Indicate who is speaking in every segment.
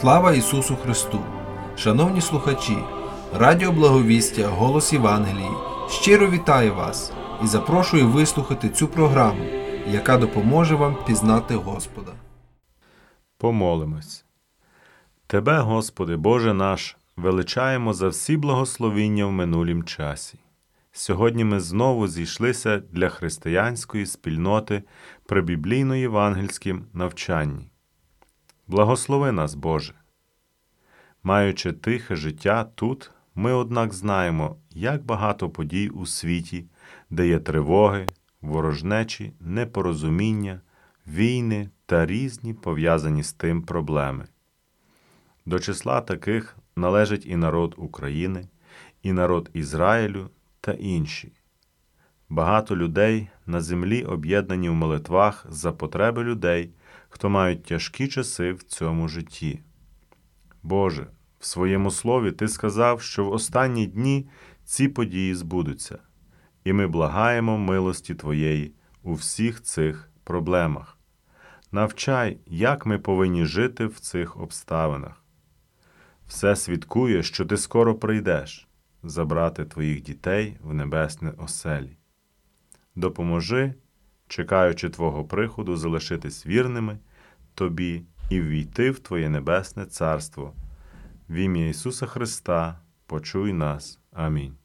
Speaker 1: Слава Ісусу Христу! Шановні слухачі, Радіо Благовістя, Голос Євангелії щиро вітаю вас і запрошую вислухати цю програму, яка допоможе вам пізнати Господа.
Speaker 2: Помолимось. Тебе, Господи, Боже наш, величаємо за всі благословіння в минулім часі. Сьогодні ми знову зійшлися для християнської спільноти при біблійно-євангельськім навчанні. Благослови нас, Боже. Маючи тихе життя тут, ми, однак, знаємо, як багато подій у світі, де є тривоги, ворожнечі, непорозуміння, війни та різні пов'язані з тим проблеми. До числа таких належить і народ України, і народ Ізраїлю та інші. Багато людей на землі об'єднані в молитвах за потреби людей, хто мають тяжкі часи в цьому житті. Боже, в своєму слові Ти сказав, що в останні дні ці події збудуться, і ми благаємо милості Твоєї у всіх цих проблемах. Навчай, як ми повинні жити в цих обставинах. Все свідкує, що ти скоро прийдеш забрати твоїх дітей в небесне оселі. Допоможи, чекаючи Твого приходу, залишитись вірними Тобі і ввійти в Твоє Небесне Царство. В ім'я Ісуса Христа почуй нас. Амінь.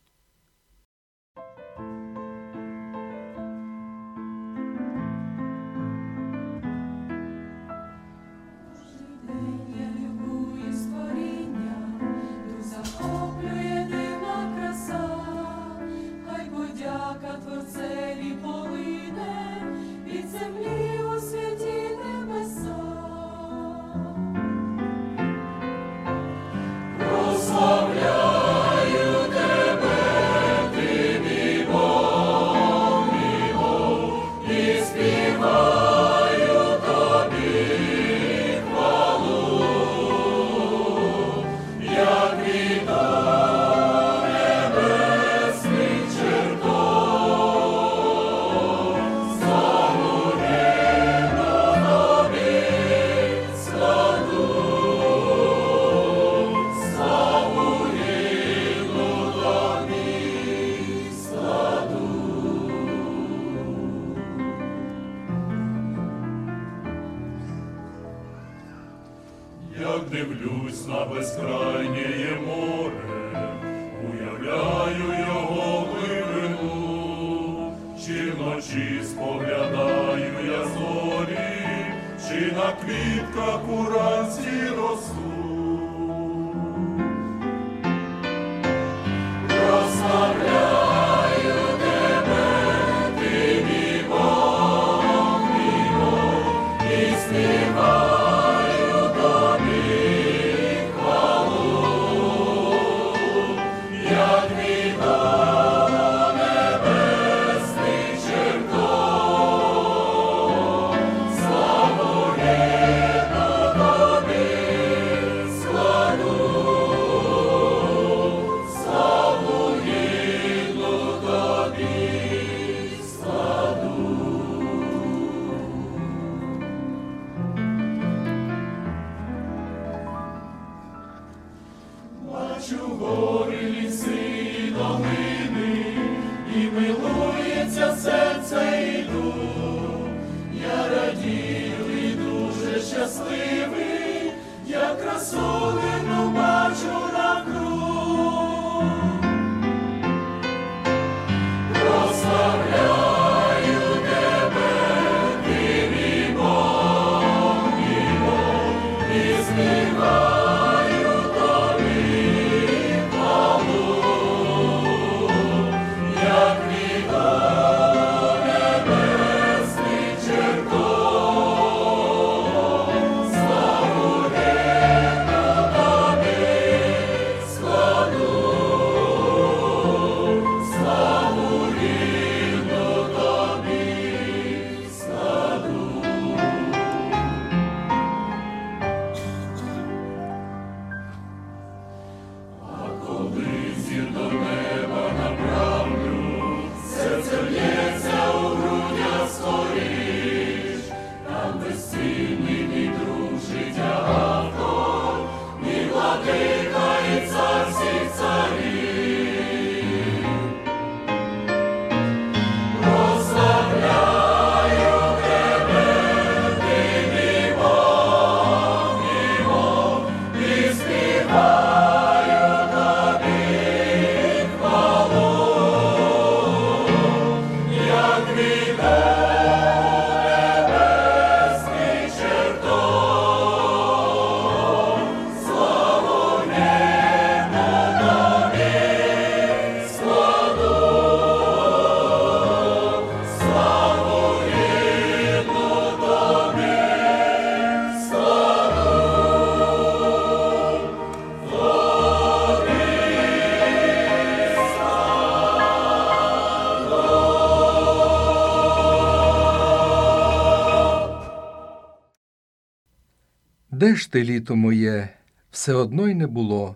Speaker 3: Ж ти літо моє? Все одно й не було.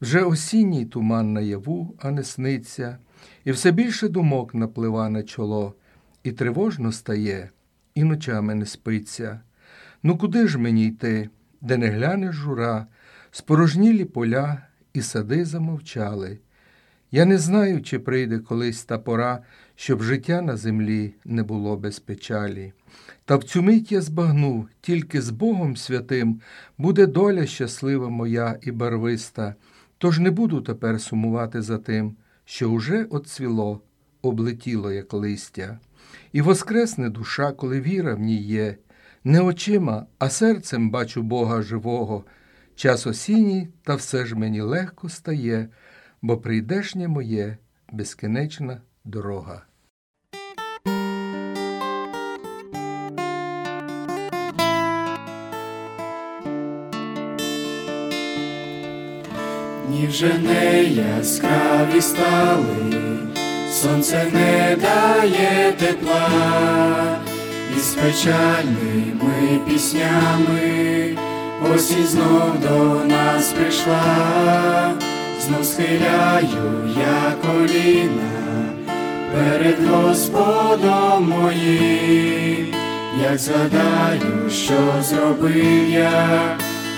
Speaker 3: Вже осінній туман наяву, а не сниться, і все більше думок наплива на чоло, і тривожно стає, і ночами не спиться. Ну куди ж мені йти, де не глянеш жура, спорожнілі поля і сади замовчали. Я не знаю, чи прийде колись та пора, щоб життя на землі не було без печалі. Та в цю мить я збагнув, тільки з Богом святим буде доля щаслива моя і барвиста, тож не буду тепер сумувати за тим, що уже отцвіло, облетіло, як листя. І воскресне душа, коли віра в ній є, не очима, а серцем бачу Бога живого. Час осінній, та все ж мені легко стає, бо прийдешнє моє безкінечна дорога.
Speaker 4: Вже не яскраві стали, сонце не дає тепла, і з печальними піснями осінь знов до нас прийшла, знов схиляю я коліна перед Господом моїм, як згадаю, що зробив я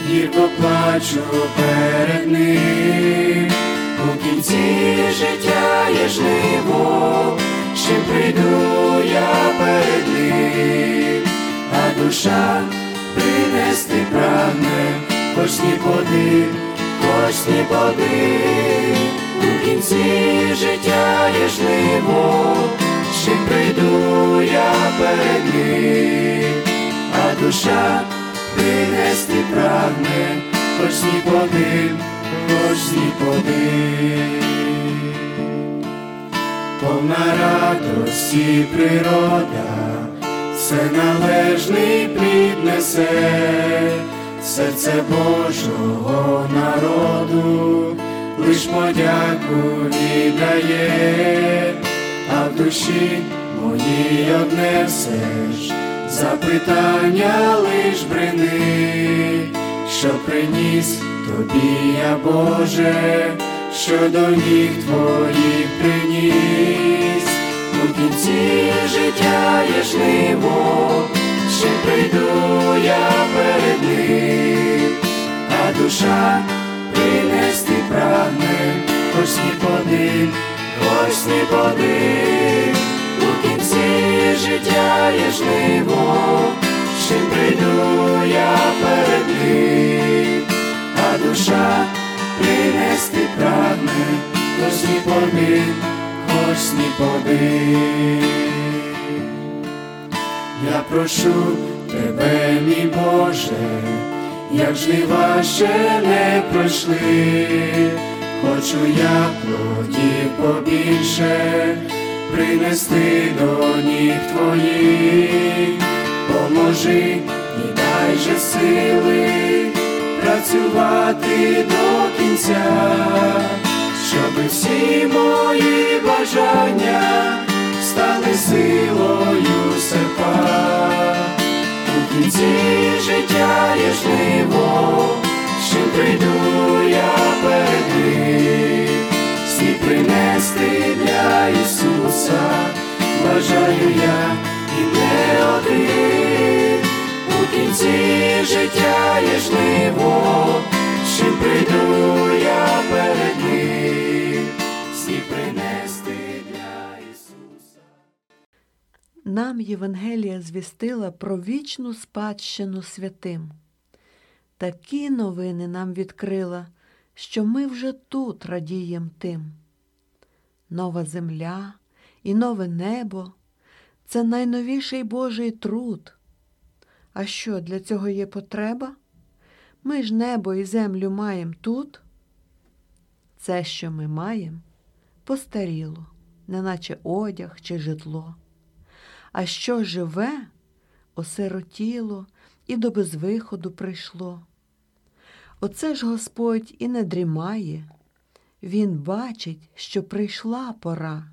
Speaker 4: гірко плачу перед ним, у кінці життя є жниво, ще прийду я перед ним, а душа принести прагне, хоч ні поди, хоч ні поди, у кінці життя є жниво, ще прийду я перед ним, а душа принести прагне, хоч ні подим, хоч ні подим. Повна радості природа, все належний плід серце Божого народу, лиш подяку віддає, а в душі моїй одне все ж запитання лиш брини, що приніс тобі я Боже, що до ніг твоїх приніс, у кінці життя є жниво, ще прийду я перед ним, а душа принести прагне, хоч ні подим, хоч ні подим. у кінці життя є жниво, ще прийду я перед ним, а душа принести прагне, хоч ні подим, хоч ні подим. Я прошу тебе, мій Боже, як жнива ще не пройшли, хочу я плодів побільше принести до ніг твоїх, поможи і дай же сили працювати до кінця, щоб всі мої бажання стали силою серпа. У кінці життя є жниво, що прийду я перед ним всі принести для Ісуса, бажаю я і не один, у кінці життя є жниво, що прийду я перед ним, всі принести для Ісуса.
Speaker 5: Нам Євангелія звістила про вічну спадщину святим. Такі новини нам відкрила, що ми вже тут радієм тим. Нова земля і нове небо це найновіший Божий труд. А що для цього є потреба? Ми ж небо і землю маємо тут. Це, що ми маємо, постаріло, неначе одяг чи житло. А що живе, осиротіло і до безвиходу прийшло. Оце ж Господь і не дрімає, Він бачить, що прийшла пора.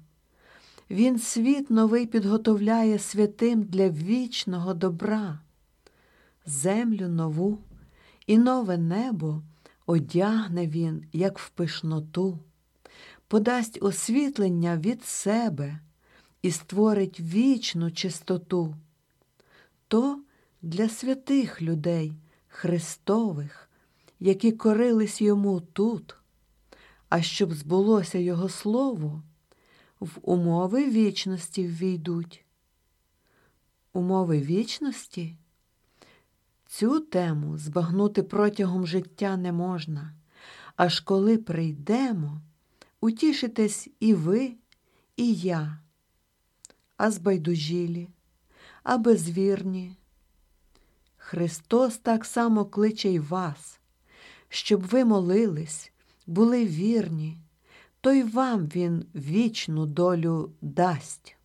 Speaker 5: Він світ новий підготовляє святим для вічного добра, землю нову і нове небо одягне він, як в пишноту, подасть освітлення від себе і створить вічну чистоту. То для святих людей, Христових, які корились йому тут, а щоб збулося Його Слово, в умови вічності ввійдуть. Умови вічності? Цю тему збагнути протягом життя не можна, аж коли прийдемо, утішитесь і ви, і я, а збайдужілі, а безвірні. Христос так само кличе й вас, щоб ви молились, були вірні, то й вам Він вічну долю дасть.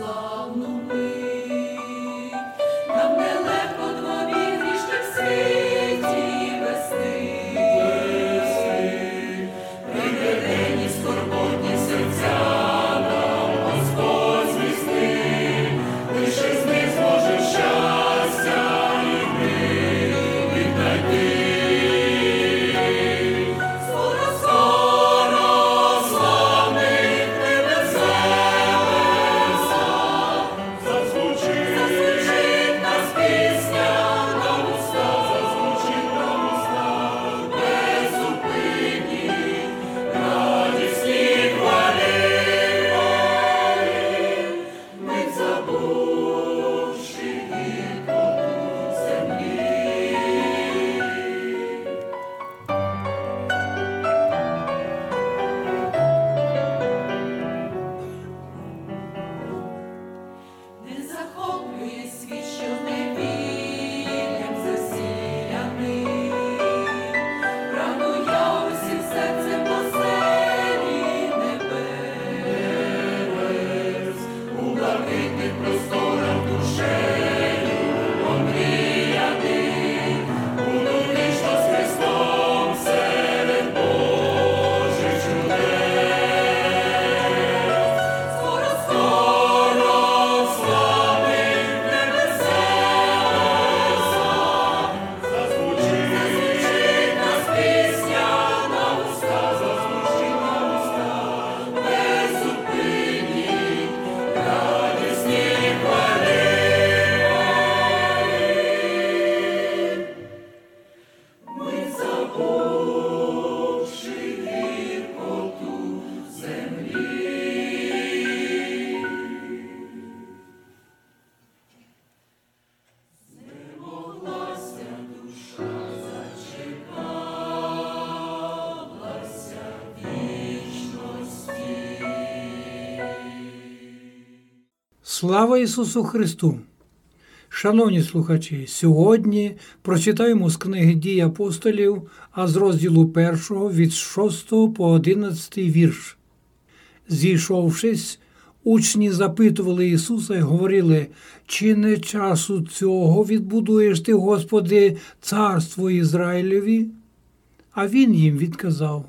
Speaker 4: Lord.
Speaker 6: Слава Ісусу Христу! Шановні слухачі, сьогодні прочитаємо з книги дій апостолів, а з розділу 1 від 6 по 11 вірш. Зійшовшись, учні запитували Ісуса і говорили, чи не часу цього відбудуєш ти, Господи, царство Ізраїлеві? А він їм відказав.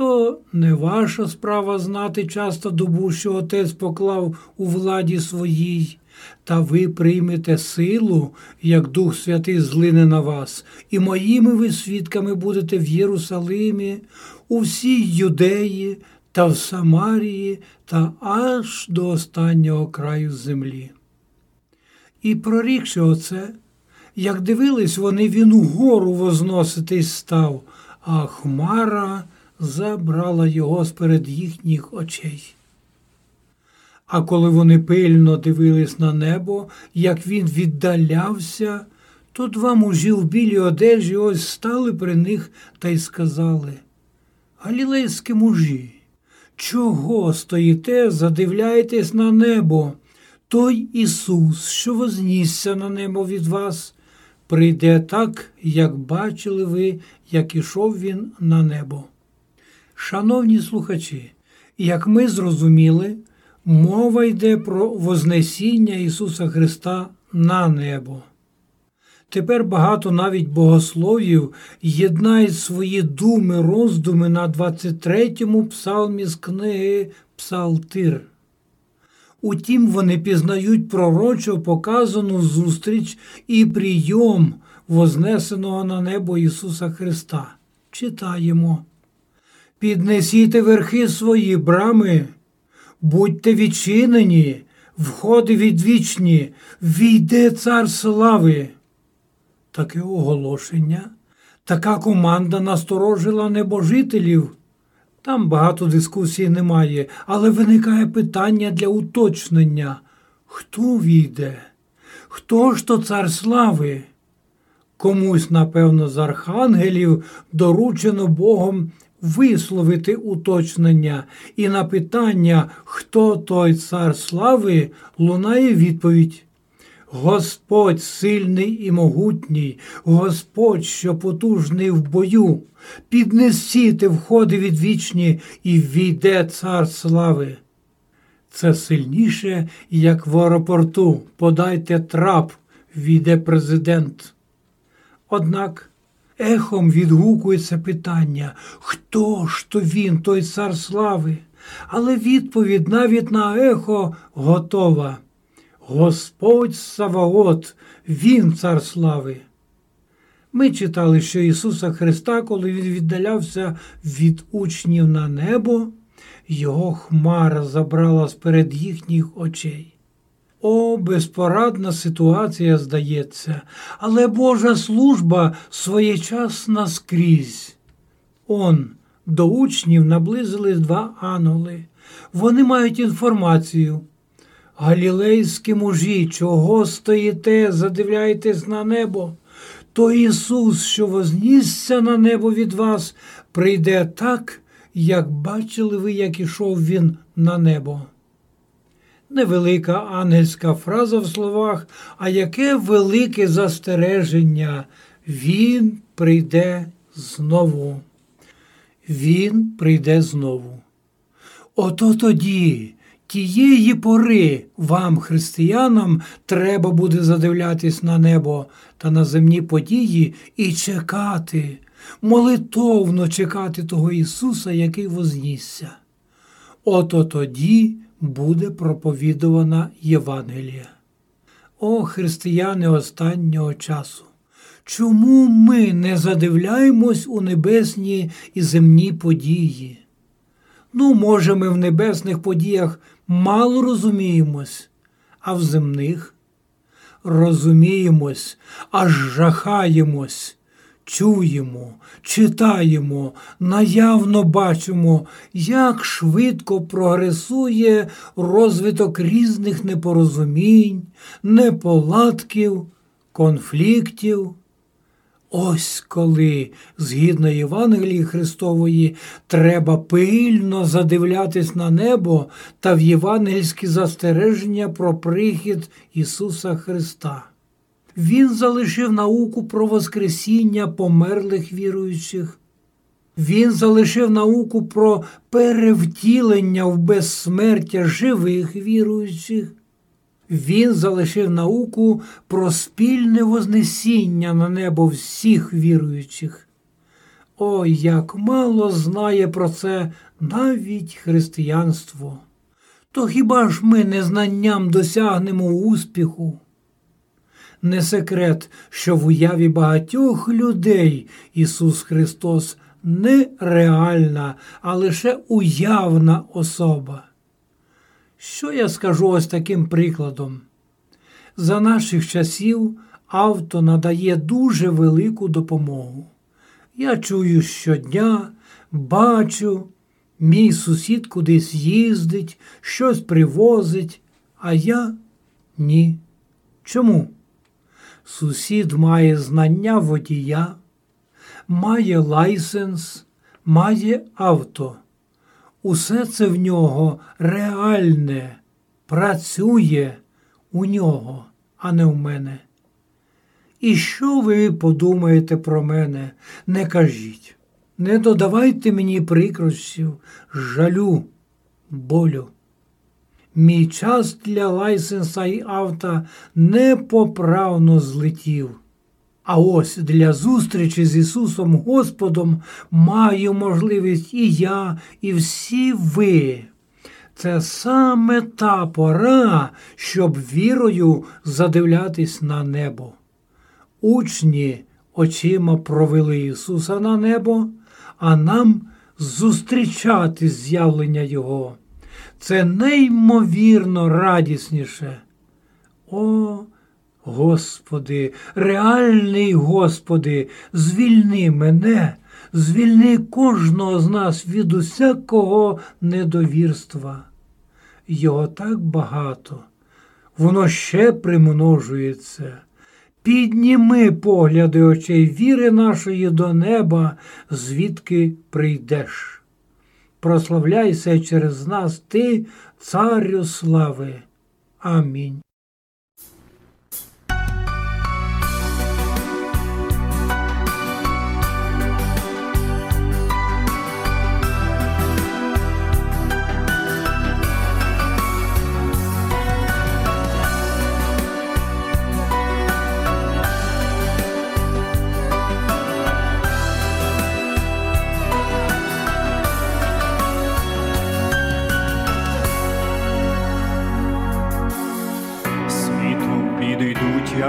Speaker 6: То не ваша справа знати часто добу, що отець поклав у владі своїй, та ви приймете силу, як Дух Святий злине на вас, і моїми ви свідками будете в Єрусалимі, у всій Юдеї та в Самарії та аж до останнього краю землі. І прорікши оце, як дивились вони, він угору возноситись став, а хмара забрала його сперед їхніх очей. А коли вони пильно дивились на небо, як він віддалявся, то два мужі в білій одежі ось стали при них та й сказали Галілейські мужі, чого стоїте, задивляєтесь на небо? Той Ісус, що вознісся на небо від вас, прийде так, як бачили ви, як ішов він на небо. Шановні слухачі, як ми зрозуміли, мова йде про Вознесіння Ісуса Христа на небо. Тепер багато навіть богословів єднають свої думи, роздуми на 23-му псалмі з книги Псалтир. Утім, вони пізнають пророчо показану зустріч і прийом вознесеного на небо Ісуса Христа. Читаємо. Піднесіте верхи свої брами, будьте відчинені, входи відвічні, війде цар слави. Таке оголошення, така команда насторожила небожителів. Там багато дискусій немає, але виникає питання для уточнення. Хто війде? Хто ж то цар слави? Комусь, напевно, з архангелів доручено Богом висловити уточнення, і на питання, хто той цар слави, лунає відповідь. Господь сильний і могутній, Господь, що потужний в бою, піднесіте входи відвічні і війде цар слави. Це сильніше, як в аеропорту. Подайте трап, війде президент. Однак ехом відгукується питання, хто ж то він, той цар слави? Але відповідь навіть на ехо готова. Господь Саваот, Він цар слави. Ми читали, що Ісуса Христа, коли Він віддалявся від учнів на небо, його хмара забрала сперед їхніх очей. О, безпорадна ситуація, здається, але Божа служба своєчасна скрізь. Он до учнів наблизились два ангели. Вони мають інформацію. Галілейські мужі, чого стоїте, задивляєтесь на небо? То Ісус, що вознісся на небо від вас, прийде так, як бачили ви, як ішов Він на небо. Невелика ангельська фраза в словах, а яке велике застереження. Він прийде знову. Він прийде знову. Ото тоді, тієї пори вам, християнам, треба буде задивлятись на небо та на земні події і чекати, молитовно чекати того Ісуса, який вознісся. Ото тоді буде проповідувана Євангелія. О, християни останнього часу! Чому ми не задивляємось у небесні і земні події? Ну, може, ми в небесних подіях мало розуміємось, а в земних розуміємось, аж жахаємось, чуємо, читаємо, наявно бачимо, як швидко прогресує розвиток різних непорозумінь, неполадків, конфліктів. Ось коли, згідно Євангелії Христової, треба пильно задивлятись на небо та в євангельські застереження про прихід Ісуса Христа. Він залишив науку про Воскресіння померлих віруючих. Він залишив науку про перевтілення в безсмертя живих віруючих. Він залишив науку про спільне вознесіння на небо всіх віруючих. Ой, як мало знає про це навіть християнство. То хіба ж ми незнанням досягнемо успіху? Не секрет, що в уяві багатьох людей Ісус Христос не реальна, а лише уявна особа. Що я скажу ось таким прикладом? За наших часів авто надає дуже велику допомогу. Я чую щодня, бачу, мій сусід кудись їздить, щось привозить, а я ні. Чому? Сусід має знання водія, має лайсенс, має авто. Усе це в нього реальне, працює у нього, а не в мене. І що ви подумаєте про мене? Не кажіть, не додавайте мені прикрощів, жалю, болю. Мій час для лайсенса і авто непоправно злетів. А ось для зустрічі з Ісусом Господом маю можливість і я, і всі ви. Це саме та пора, щоб вірою задивлятись на небо. Учні очима провели Ісуса на небо, а нам зустрічати з'явлення Його. Це неймовірно радісніше. О, Господи, реальний Господи, звільни мене, звільни кожного з нас від усякого недовірства. Його так багато, воно ще примножується. Підніми погляди очей віри нашої до неба, звідки прийдеш. Прославляйся через нас ти, царю слави. Амінь.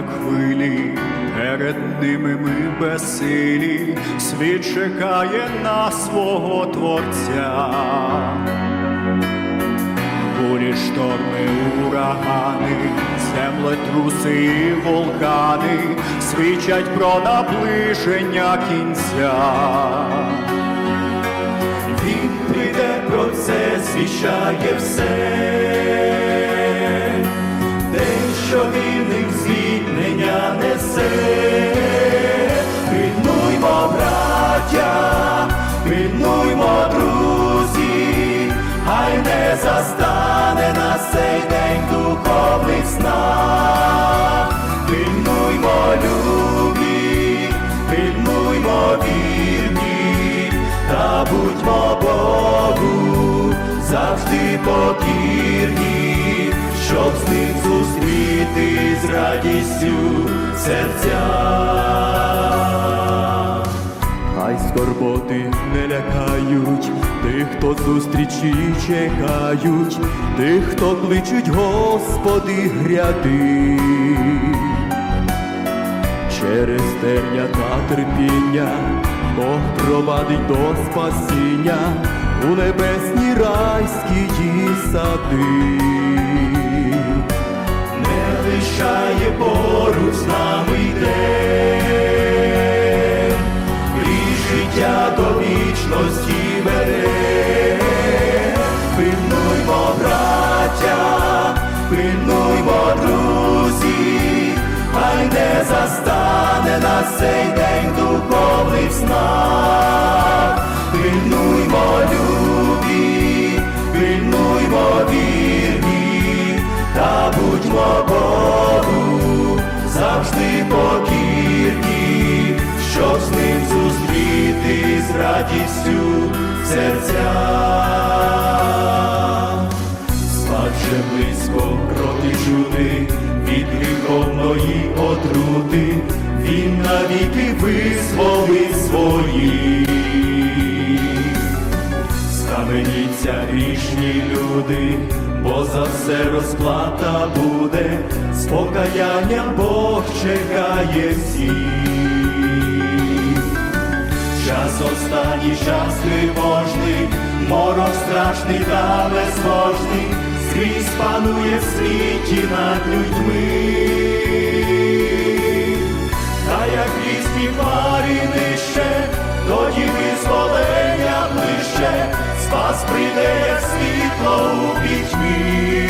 Speaker 7: Як хвилі, перед ними ми безсилі, світ чекає на свого Творця. Бурі шторми, урагани, землетруси і вулкани свідчать про наближення кінця. Він прийде про це, звіщає все що вільних звільнення несе. Пильнуймо, браття, пильнуймо, друзі, хай не застане нас цей день духовних снах. Пильнуймо, любі, пильнуймо, вірні, та будьмо Богу завжди покірні, щоб з ним зустріти з радістю серця. Хай скорботи не лякають тих, хто зустрічі чекають, тих, хто кличуть, Господи, гряди. Через терня та терпіння Бог провадить до спасіння у небесні райські сади. Не поруч з нами йде, і життя до вічності веде. Пильнуймо, браття, пильнуймо, друзі, хай не застане нас цей день духовних снах. Пильнуймо, любі, пильнуймо, вірні, та будьмо з радістю серця. Спад же близько проти чуди, від гріховної отрути, він навіки визволить свої. Схаменіться грішні люди, бо за все розплата буде, з покаянням Бог чекає всіх. Час останній, час тривожний, морок страшний та безможний, скрізь панує в світі над людьми. Та як різні хмари нижче, тоді визволення ближче, спас прийде, як світло у пітьмі.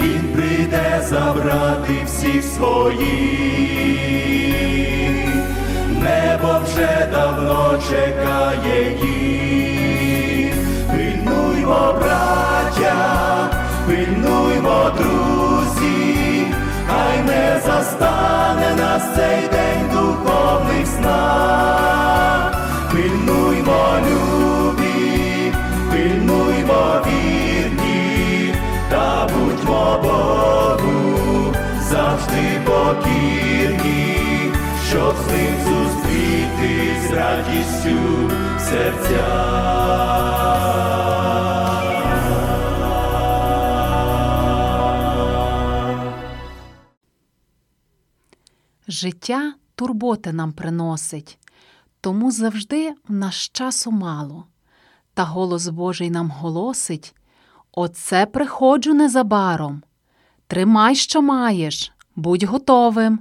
Speaker 7: Він прийде забрати всіх своїх, небо вже давно чекає їх. Пильнуймо, браття, пильнуймо, друзі, хай не застане нас цей день духовних снах. Пильнуймо, любі, пильнуймо, вірні, та будьмо Богу завжди покірні, щоб з ним зустрітись з радістю в серцях.
Speaker 8: Життя турботи нам приносить, тому завжди в наш часу мало. Та голос Божий нам голосить Оце приходжу незабаром. Тримай, що маєш, будь готовим,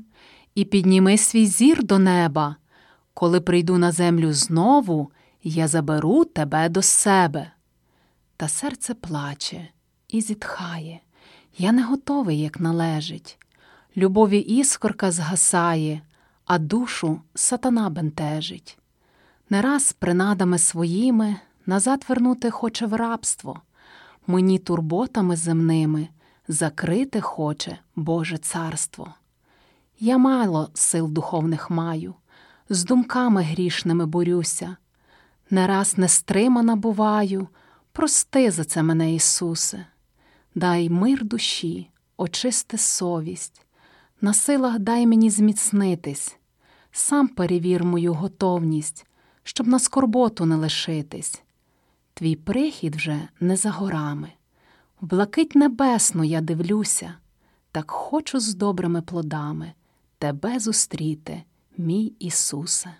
Speaker 8: і підніми свій зір до неба. Коли прийду на землю знову, я заберу тебе до себе. Та серце плаче і зітхає. Я не готовий, як належить. Любові іскорка згасає, а душу сатана бентежить. Не раз принадами своїми назад вернути хоче в рабство, мені турботами земними закрити хоче Боже царство. Я мало сил духовних маю, з думками грішними борюся, не раз нестримана буваю, прости за це мене, Ісусе, дай мир душі, очисти совість, на силах дай мені зміцнитись, сам перевір мою готовність, щоб на скорботу не лишитись. Твій прихід вже не за горами. В блакить небесну я дивлюся, так хочу з добрими плодами тебе зустріти, мій Ісусе.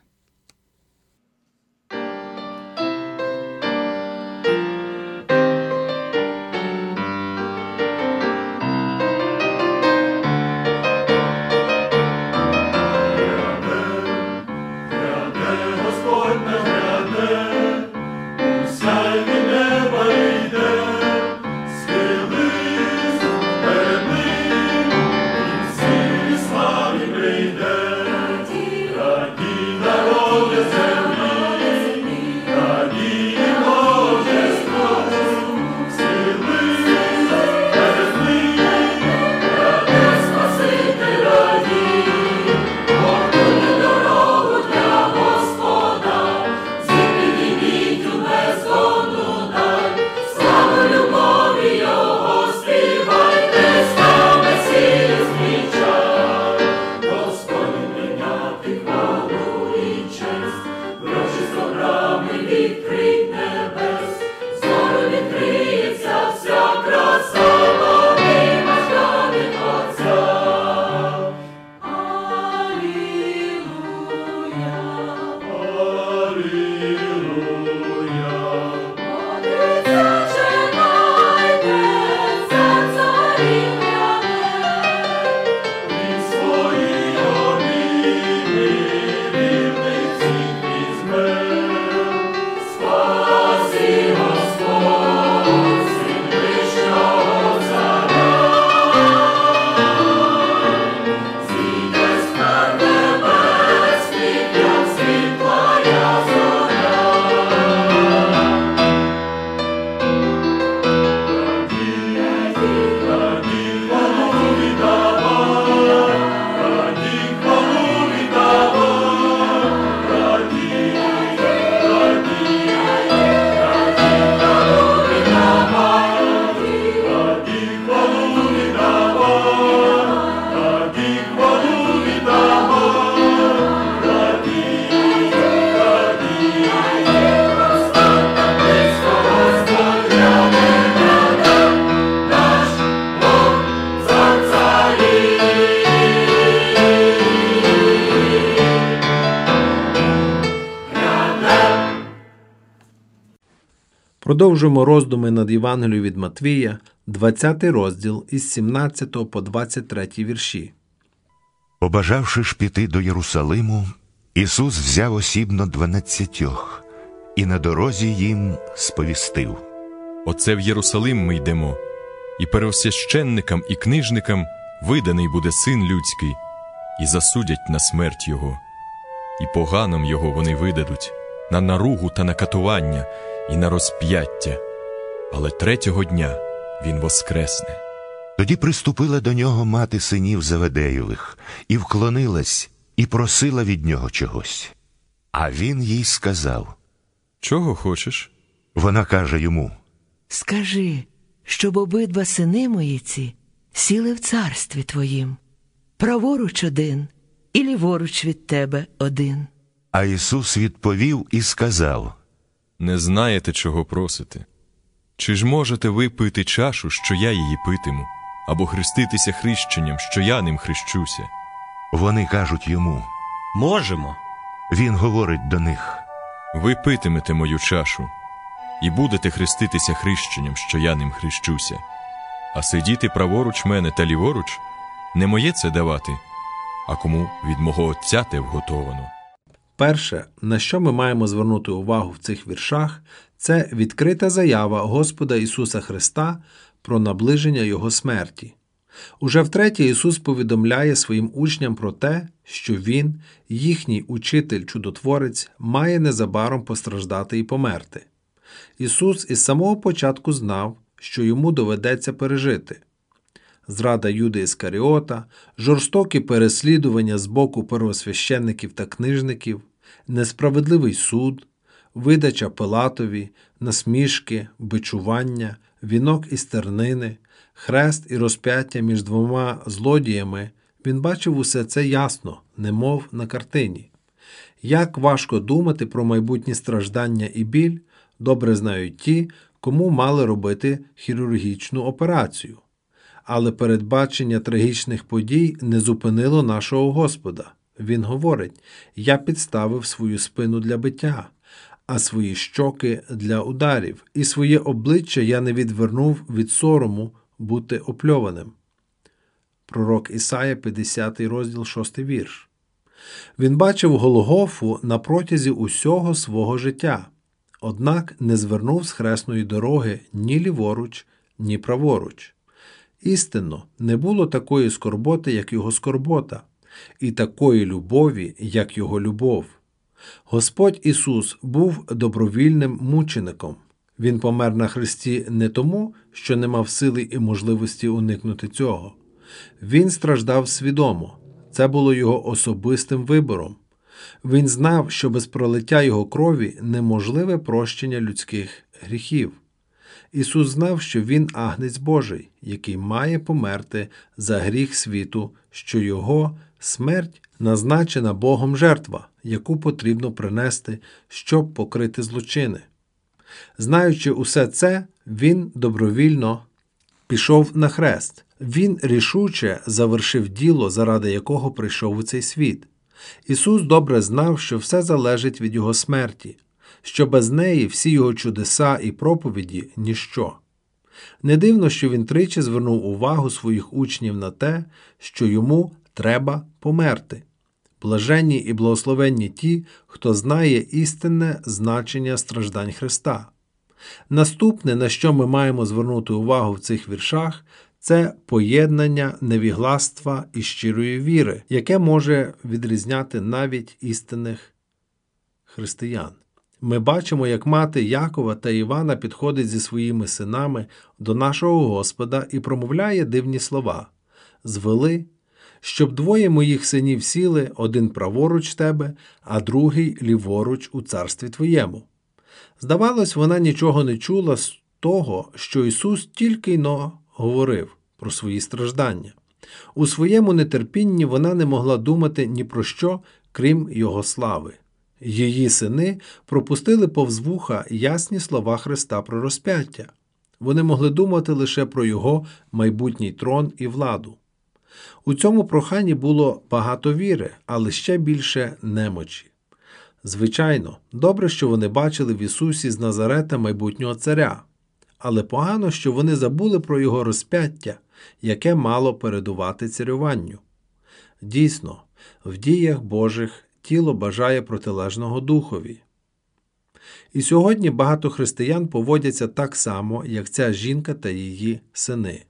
Speaker 1: Продовжуємо роздуми над Євангелією від Матвія, 20 розділ із 17 по 23 вірші.
Speaker 9: Побажавши ж піти до Єрусалиму, Ісус взяв осібно дванадцятьох і на дорозі їм сповістив.
Speaker 10: Оце в Єрусалим ми йдемо, і первосвященникам і книжникам виданий буде син людський, і засудять на смерть його, і поганам його вони видадуть, на наругу та на катування, і на розп'яття. Але третього дня він воскресне.
Speaker 9: Тоді приступила до нього мати синів Заведеєвих, і вклонилась, і просила від нього чогось. А він їй сказав.
Speaker 10: Чого хочеш?
Speaker 9: Вона каже йому:
Speaker 11: Скажи, щоб обидва сини мої ці сіли в царстві твоїм, праворуч один і ліворуч від тебе один.
Speaker 9: А Ісус відповів і сказав:
Speaker 10: Не знаєте, чого просите. Чи ж можете ви пити чашу, що я її питиму, або хреститися хрещенням, що я ним хрещуся?
Speaker 9: Вони кажуть йому.
Speaker 12: Можемо.
Speaker 9: Він говорить до них.
Speaker 10: Ви питимете мою чашу, і будете хреститися хрещенням, що я ним хрещуся. А сидіти праворуч мене та ліворуч не моє це давати, а кому від мого Отця те вготовано.
Speaker 1: Перше, на що ми маємо звернути увагу в цих віршах, це відкрита заява Господа Ісуса Христа про наближення Його смерті. Уже втретє Ісус повідомляє своїм учням про те, що Він, їхній учитель-чудотворець, має незабаром постраждати і померти. Ісус із самого початку знав, що йому доведеться пережити. Зрада Юди Іскаріота, жорстокі переслідування з боку первосвященників та книжників, несправедливий суд, видача Пилатові, насмішки, бичування, вінок із тернини, хрест і розп'яття між двома злодіями, він бачив усе це ясно, немов на картині. Як важко думати про майбутні страждання і біль, добре знають ті, кому мали робити хірургічну операцію. Але передбачення трагічних подій не зупинило нашого Господа. Він говорить: Я підставив свою спину для биття, а свої щоки для ударів, і своє обличчя я не відвернув від сорому бути опльованим. Пророк Ісая, 50 розділ, 6 вірш. Він бачив Голгофу на протязі усього свого життя, однак не звернув з хресної дороги ні ліворуч, ні праворуч. Істинно, не було такої скорботи, як його скорбота, і такої любові, як його любов. Господь Ісус був добровільним мучеником. Він помер на Христі не тому, що не мав сили і можливості уникнути цього. Він страждав свідомо. Це було його особистим вибором. Він знав, що без пролиття його крові неможливе прощення людських гріхів. Ісус знав, що Він агнець Божий, який має померти за гріх світу, що Його смерть назначена Богом жертва, яку потрібно принести, щоб покрити злочини. Знаючи усе це, Він добровільно пішов на хрест. Він рішуче завершив діло, заради якого прийшов у цей світ. Ісус добре знав, що все залежить від Його смерті, що без неї всі його чудеса і проповіді ніщо. Не дивно, що він тричі звернув увагу своїх учнів на те, що йому треба померти. Блаженні і благословенні ті, хто знає істинне значення страждань Христа. Наступне, на що ми маємо звернути увагу в цих віршах, це поєднання невігластва і щирої віри, яке може відрізняти навіть істинних християн. Ми бачимо, як мати Якова та Івана підходить зі своїми синами до нашого Господа і промовляє дивні слова звели, щоб двоє моїх синів сіли, один праворуч тебе, а другий ліворуч у царстві твоєму. Здавалось, вона нічого не чула з того, що Ісус тільки но говорив про свої страждання. У своєму нетерпінні вона не могла думати ні про що, крім Його слави. Її сини пропустили повз вуха ясні слова Христа про розп'яття. Вони могли думати лише про його майбутній трон і владу. У цьому проханні було багато віри, але ще більше немочі. Звичайно, добре, що вони бачили в Ісусі з Назарета майбутнього царя, але погано, що вони забули про його розп'яття, яке мало передувати царюванню. Дійсно, в діях Божих тіло бажає протилежного духові. І сьогодні багато християн поводяться так само, як ця жінка та її сини.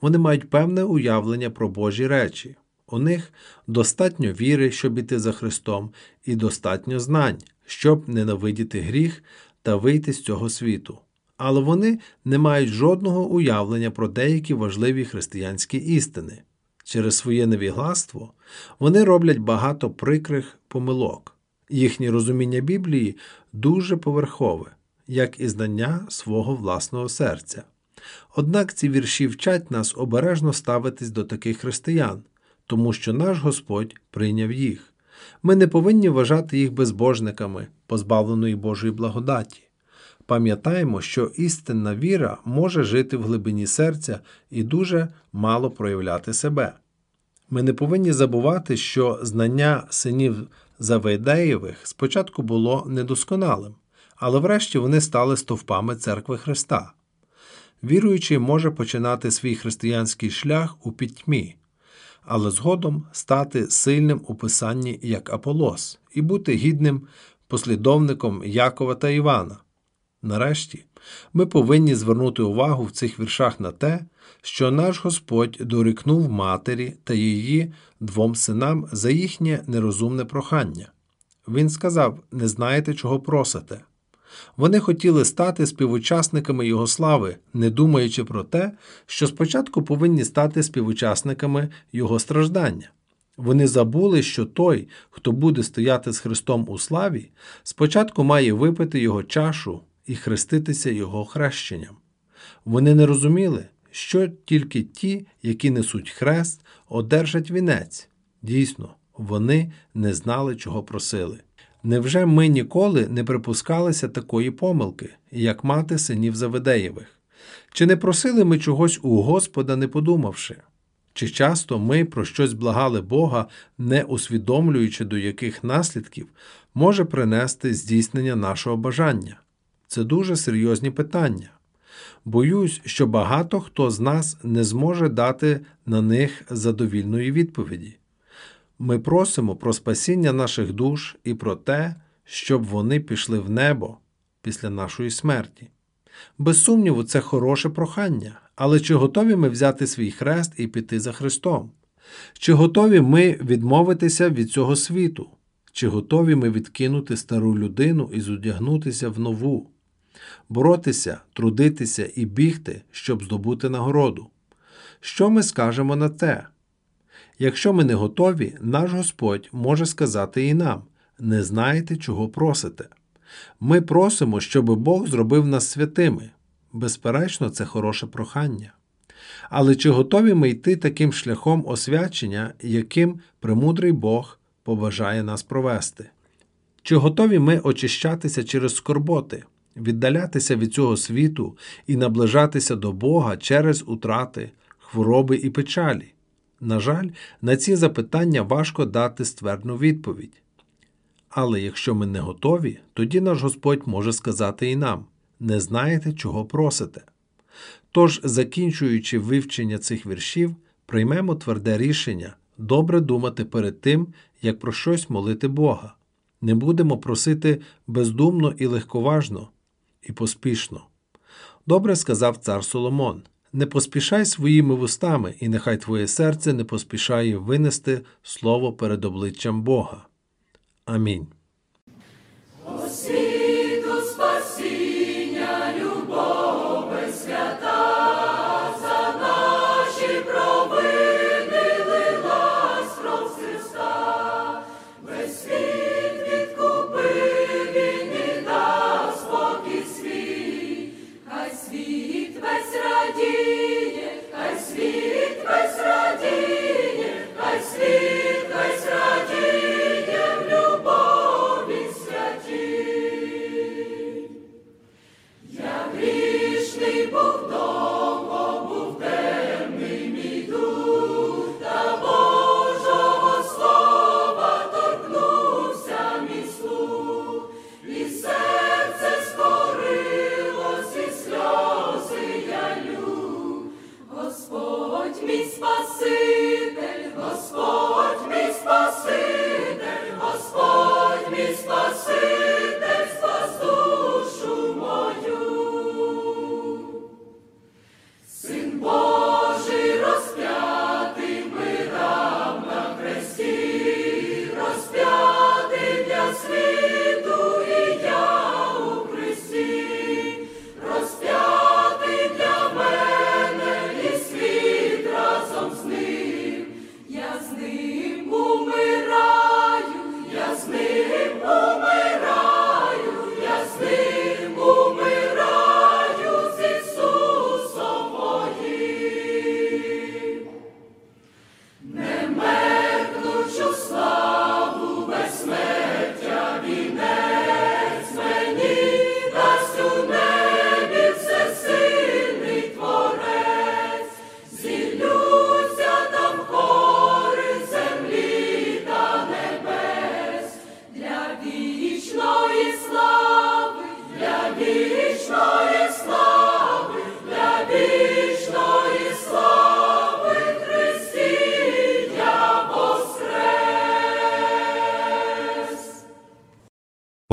Speaker 1: Вони мають певне уявлення про Божі речі. У них достатньо віри, щоб іти за Христом, і достатньо знань, щоб ненавидіти гріх та вийти з цього світу. Але вони не мають жодного уявлення про деякі важливі християнські істини. Через своє невігластво вони роблять багато прикрих помилок. Їхнє розуміння Біблії дуже поверхове, як і знання свого власного серця. Однак ці вірші вчать нас обережно ставитись до таких християн, тому що наш Господь прийняв їх. Ми не повинні вважати їх безбожниками, позбавленої Божої благодаті. Пам'ятаємо, що істинна віра може жити в глибині серця і дуже мало проявляти себе. Ми не повинні забувати, що знання синів Завейдеєвих спочатку було недосконалим, але врешті вони стали стовпами церкви Христа. Віруючий може починати свій християнський шлях у пітьмі, але згодом стати сильним у писанні як Аполос і бути гідним послідовником Якова та Івана. Нарешті, ми повинні звернути увагу в цих віршах на те, що наш Господь дорікнув матері та її двом синам за їхнє нерозумне прохання. Він сказав: Не знаєте, чого просите. Вони хотіли стати співучасниками Його слави, не думаючи про те, що спочатку повинні стати співучасниками Його страждання. Вони забули, що той, хто буде стояти з Христом у славі, спочатку має випити Його чашу і хреститися Його хрещенням. Вони не розуміли, що тільки ті, які несуть хрест, одержать вінець. Дійсно, вони не знали, чого просили. Невже ми ніколи не припускалися такої помилки, як мати синів Заведеєвих? Чи не просили ми чогось у Господа, не подумавши? Чи часто ми про щось благали Бога, не усвідомлюючи, до яких наслідків може принести здійснення нашого бажання? Це дуже серйозні питання. Боюсь, що багато хто з нас не зможе дати на них задовільної відповіді. Ми просимо про спасіння наших душ і про те, щоб вони пішли в небо після нашої смерті. Без сумніву, це хороше прохання, але чи готові ми взяти свій хрест і піти за Христом? Чи готові ми відмовитися від цього світу? Чи готові ми відкинути стару людину і зодягнутися в нову? Боротися, трудитися і бігти, щоб здобути нагороду. Що ми скажемо на те? Якщо ми не готові, наш Господь може сказати і нам не знаєте, чого просите. Ми просимо, щоб Бог зробив нас святими. Безперечно, це хороше прохання. Але чи готові ми йти таким шляхом освячення, яким премудрий Бог побажає нас провести? Чи готові ми очищатися через скорботи? Віддалятися від цього світу і наближатися до Бога через утрати, хвороби і печалі? На жаль, на ці запитання важко дати ствердну відповідь. Але якщо ми не готові, тоді наш Господь може сказати і нам не знаєте, чого просите. Тож, закінчуючи вивчення цих віршів, приймемо тверде рішення добре думати перед тим, як про щось молити Бога. Не будемо просити бездумно і легковажно, і поспішно. Добре сказав цар Соломон не поспішай своїми вустами, і нехай твоє серце не поспішає винести слово перед обличчям Бога. Амінь.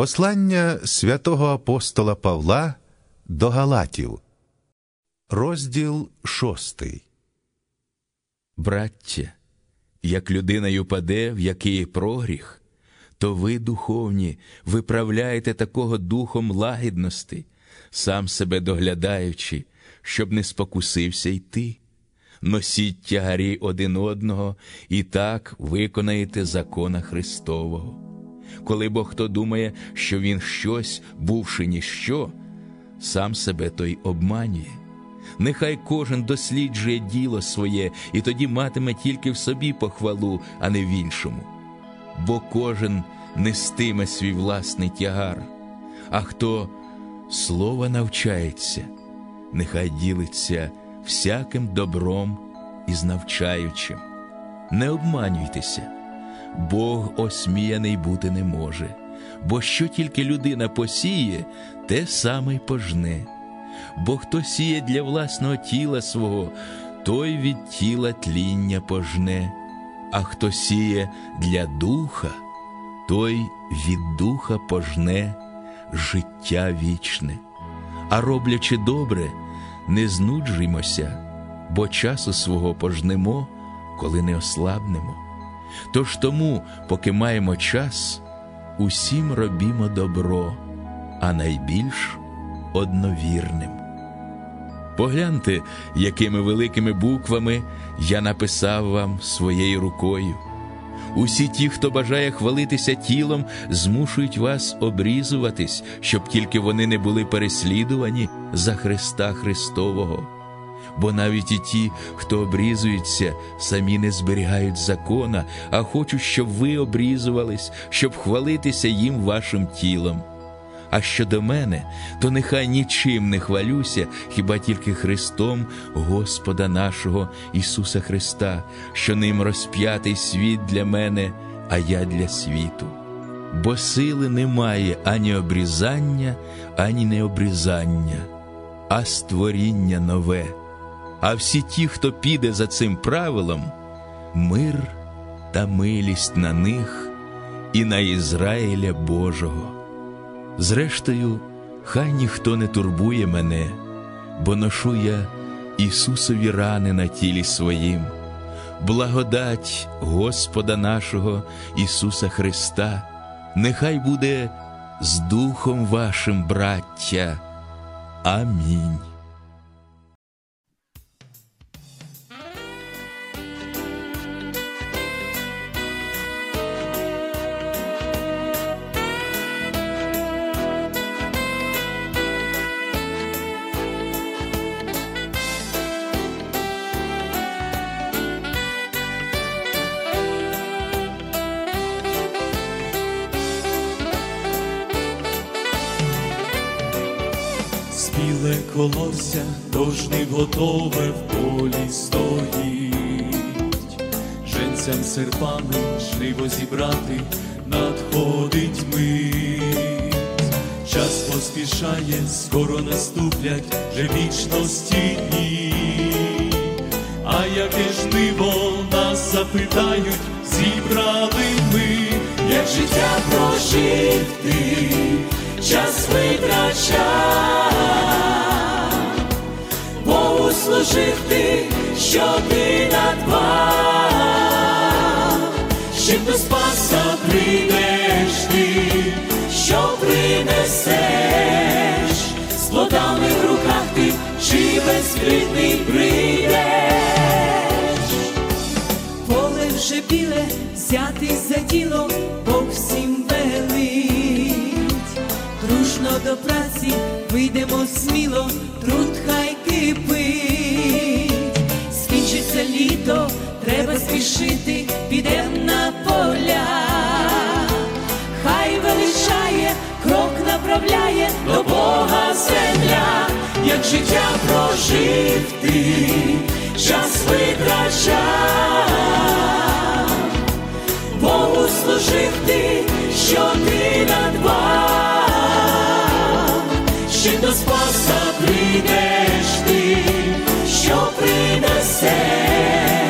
Speaker 9: Послання святого апостола Павла до Галатів, розділ шостий.
Speaker 12: Браття, як людина й упаде, в який прогріх, то ви, духовні, виправляєте такого духом лагідності, сам себе доглядаючи, щоб не спокусився й ти. Носіть тягарі один одного і так виконаєте закона Христового. Коли бо хто думає, що він щось, бувши ніщо, сам себе той обманює. Нехай кожен досліджує діло своє, і тоді матиме тільки в собі похвалу, а не в іншому. Бо кожен нестиме свій власний тягар, а хто слова навчається, нехай ділиться всяким добром із навчаючим. Не обманюйтеся, Бог осміяний бути не може, бо що тільки людина посіє, те саме й пожне. Бо хто сіє для власного тіла свого, той від тіла тління пожне, а хто сіє для духа, той від духа пожне життя вічне. А роблячи добре, не знуджуймося, бо часу свого пожнемо, коли не ослабнемо. Тож тому, поки маємо час, усім робімо добро, а найбільш одновірним. Погляньте, якими великими буквами я написав вам своєю рукою. Усі ті, хто бажає хвалитися тілом, змушують вас обрізуватись, щоб тільки вони не були переслідувані за Христа Христового. Бо навіть і ті, хто обрізується, самі не зберігають закона, а хочуть, щоб ви обрізувались, щоб хвалитися їм вашим тілом. А щодо мене, то нехай нічим не хвалюся, хіба тільки Христом Господа нашого Ісуса Христа, що ним розп'ятий світ для мене, а я для світу. Бо сили немає ані обрізання, ані необрізання, а створіння нове. А всі ті, хто піде за цим правилом, мир та милість на них і на Ізраїля Божого. Зрештою, хай ніхто не турбує мене, бо ношу я Ісусові рани на тілі своїм, благодать Господа нашого Ісуса Христа, нехай буде з Духом вашим, браття. Амінь.
Speaker 13: Колося, до жнив готове в полі стоїть. Женцям серпами жниво зібрати надходить мить. Час поспішає, скоро наступлять вже вічності дні. А яке жниво нас запитають, зібрали ми,
Speaker 14: як життя прожив ти, час витрачав, Служив ти, що ти надбав, ще до спаса прийдеш ти, що принесеш, з плодами в руках ти, чи безплідний прийдеш.
Speaker 15: Поле вже біле, взятий за діло, Бог всім велить. Дружно до праці вийдемо сміло, труд хай кипить. Спішити, підем на поля. Хай величає, крок направляє до Бога земля,
Speaker 14: як життя прожив ти, час витрачав, Богу служив ти, що ти надбав, чи до Спаса прийдеш ти, що принесеш, з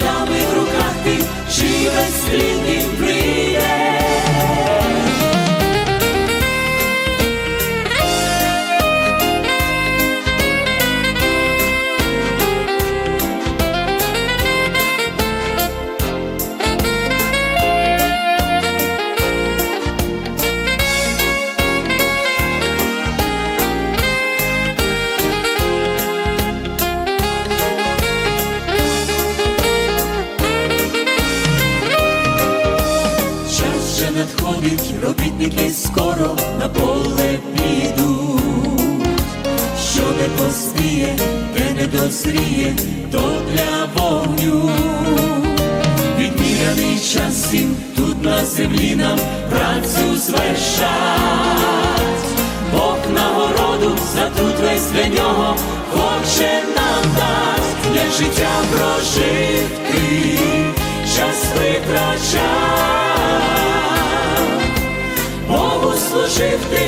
Speaker 14: плодами в руках ти, чи безслідним життя прожив ти, час витрачав. Богу служив ти,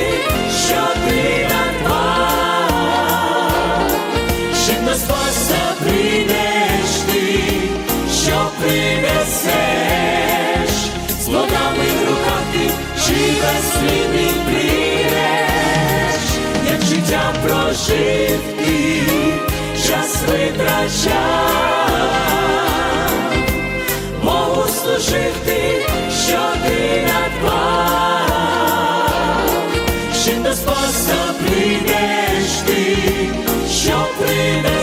Speaker 14: що ти надбав, чим до Спаса прийдеш ти, що принесеш, з плодами в руках ти, чи безслідний прийдеш, як життя прожив витрачав, Богу служив що ти надбав, чим до Спаса прийдеш ти, що принесеш,